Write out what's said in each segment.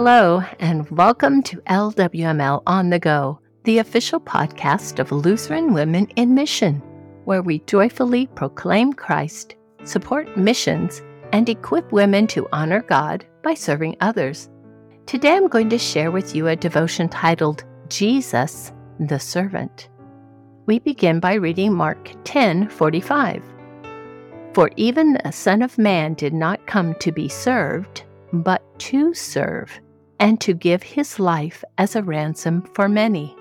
Hello, and welcome to LWML On the Go, the official podcast of Lutheran Women in Mission, where we joyfully proclaim Christ, support missions, and equip women to honor God by serving others. Today I'm going to share with you a devotion titled Jesus the Servant. We begin by reading Mark 10:45. For even the Son of Man did not come to be served, but to serve, and to give his life as a ransom for many.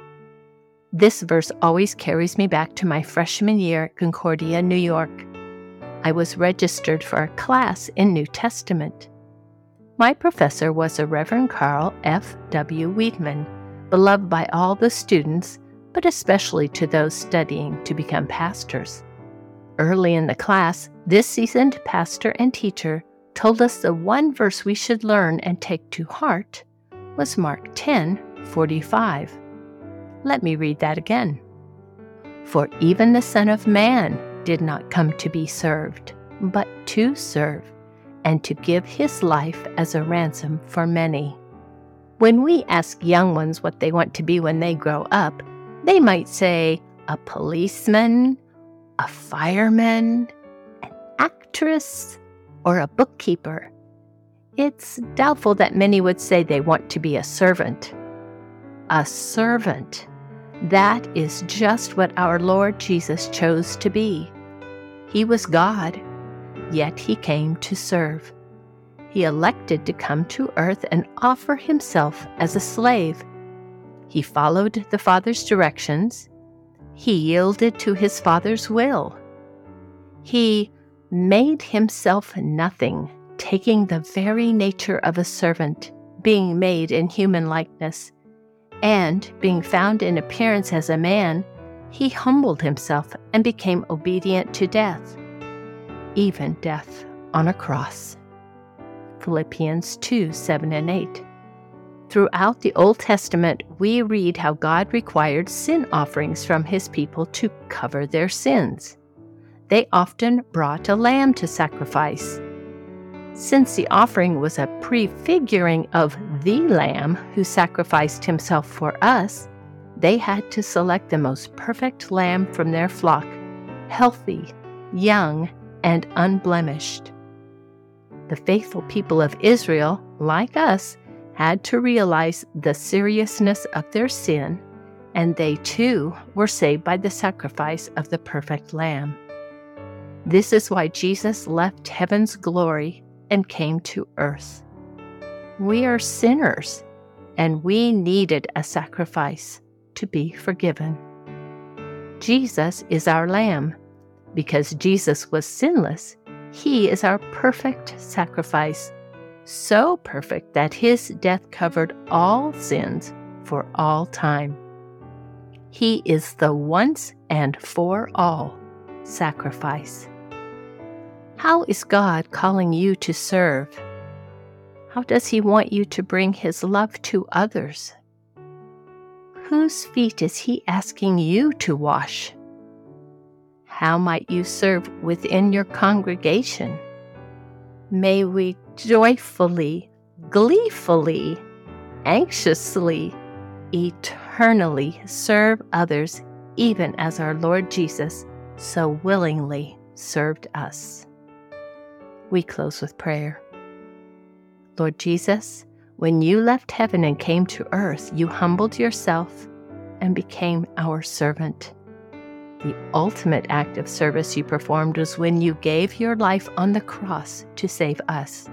This verse always carries me back to my freshman year at Concordia, New York. I was registered for a class in New Testament. My professor was a Reverend Carl F. W. Weedman, beloved by all the students, but especially to those studying to become pastors. Early in the class, this seasoned pastor and teacher told us the one verse we should learn and take to heart was Mark 10 45. Let me read that again. For even the Son of Man did not come to be served, but to serve, and to give his life as a ransom for many. When we ask young ones what they want to be when they grow up, they might say a policeman, a fireman, an actress, or a bookkeeper. It's doubtful that many would say they want to be a servant. A servant. That is just what our Lord Jesus chose to be. He was God, yet he came to serve. He elected to come to earth and offer himself as a slave. He followed the Father's directions. He yielded to his Father's will. He made himself nothing, taking the very nature of a servant, being made in human likeness. And, being found in appearance as a man, he humbled himself and became obedient to death, even death on a cross. Philippians 2 7 and 8. Throughout the Old Testament, we read how God required sin offerings from his people to cover their sins they often brought a lamb to sacrifice. Since the offering was a prefiguring of the Lamb who sacrificed himself for us, they had to select the most perfect lamb from their flock, healthy, young, and unblemished. The faithful people of Israel, like us, had to realize the seriousness of their sin, and they too were saved by the sacrifice of the perfect lamb. This is why Jesus left heaven's glory and came to earth. We are sinners, and we needed a sacrifice to be forgiven. Jesus is our Lamb. Because Jesus was sinless, he is our perfect sacrifice, so perfect that his death covered all sins for all time. He is the once and for all sacrifice. How is God calling you to serve? How does He want you to bring His love to others? Whose feet is He asking you to wash? How might you serve within your congregation? May we joyfully, gleefully, anxiously, eternally serve others, even as our Lord Jesus so willingly served us we close with prayer. Lord Jesus, when you left heaven and came to earth, you humbled yourself and became our servant. The ultimate act of service you performed was when you gave your life on the cross to save us.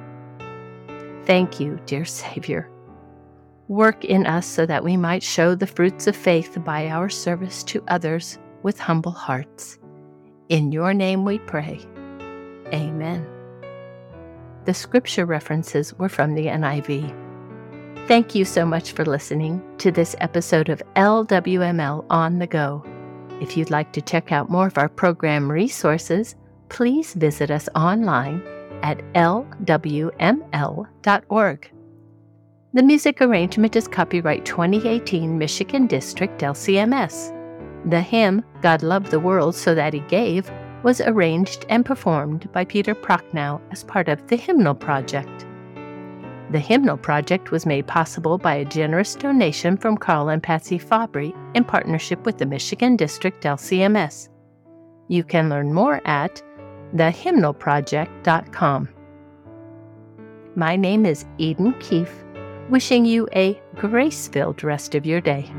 Thank you, dear Savior. Work in us so that we might show the fruits of faith by our service to others with humble hearts. In your name we pray. Amen. The scripture references were from the NIV. Thank you so much for listening to this episode of LWML On the Go. If you'd like to check out more of our program resources, please visit us online at lwml.org. The music arrangement is copyright 2018 Michigan District LCMS. The hymn, God Loved the World So That He Gave, was arranged and performed by Peter Prochnow as part of the Hymnal Project. The Hymnal Project was made possible by a generous donation from Carl and Patsy Fabry in partnership with the Michigan District LCMS. You can learn more at thehymnalproject.com. My name is Eden Keefe, wishing you a grace filled rest of your day.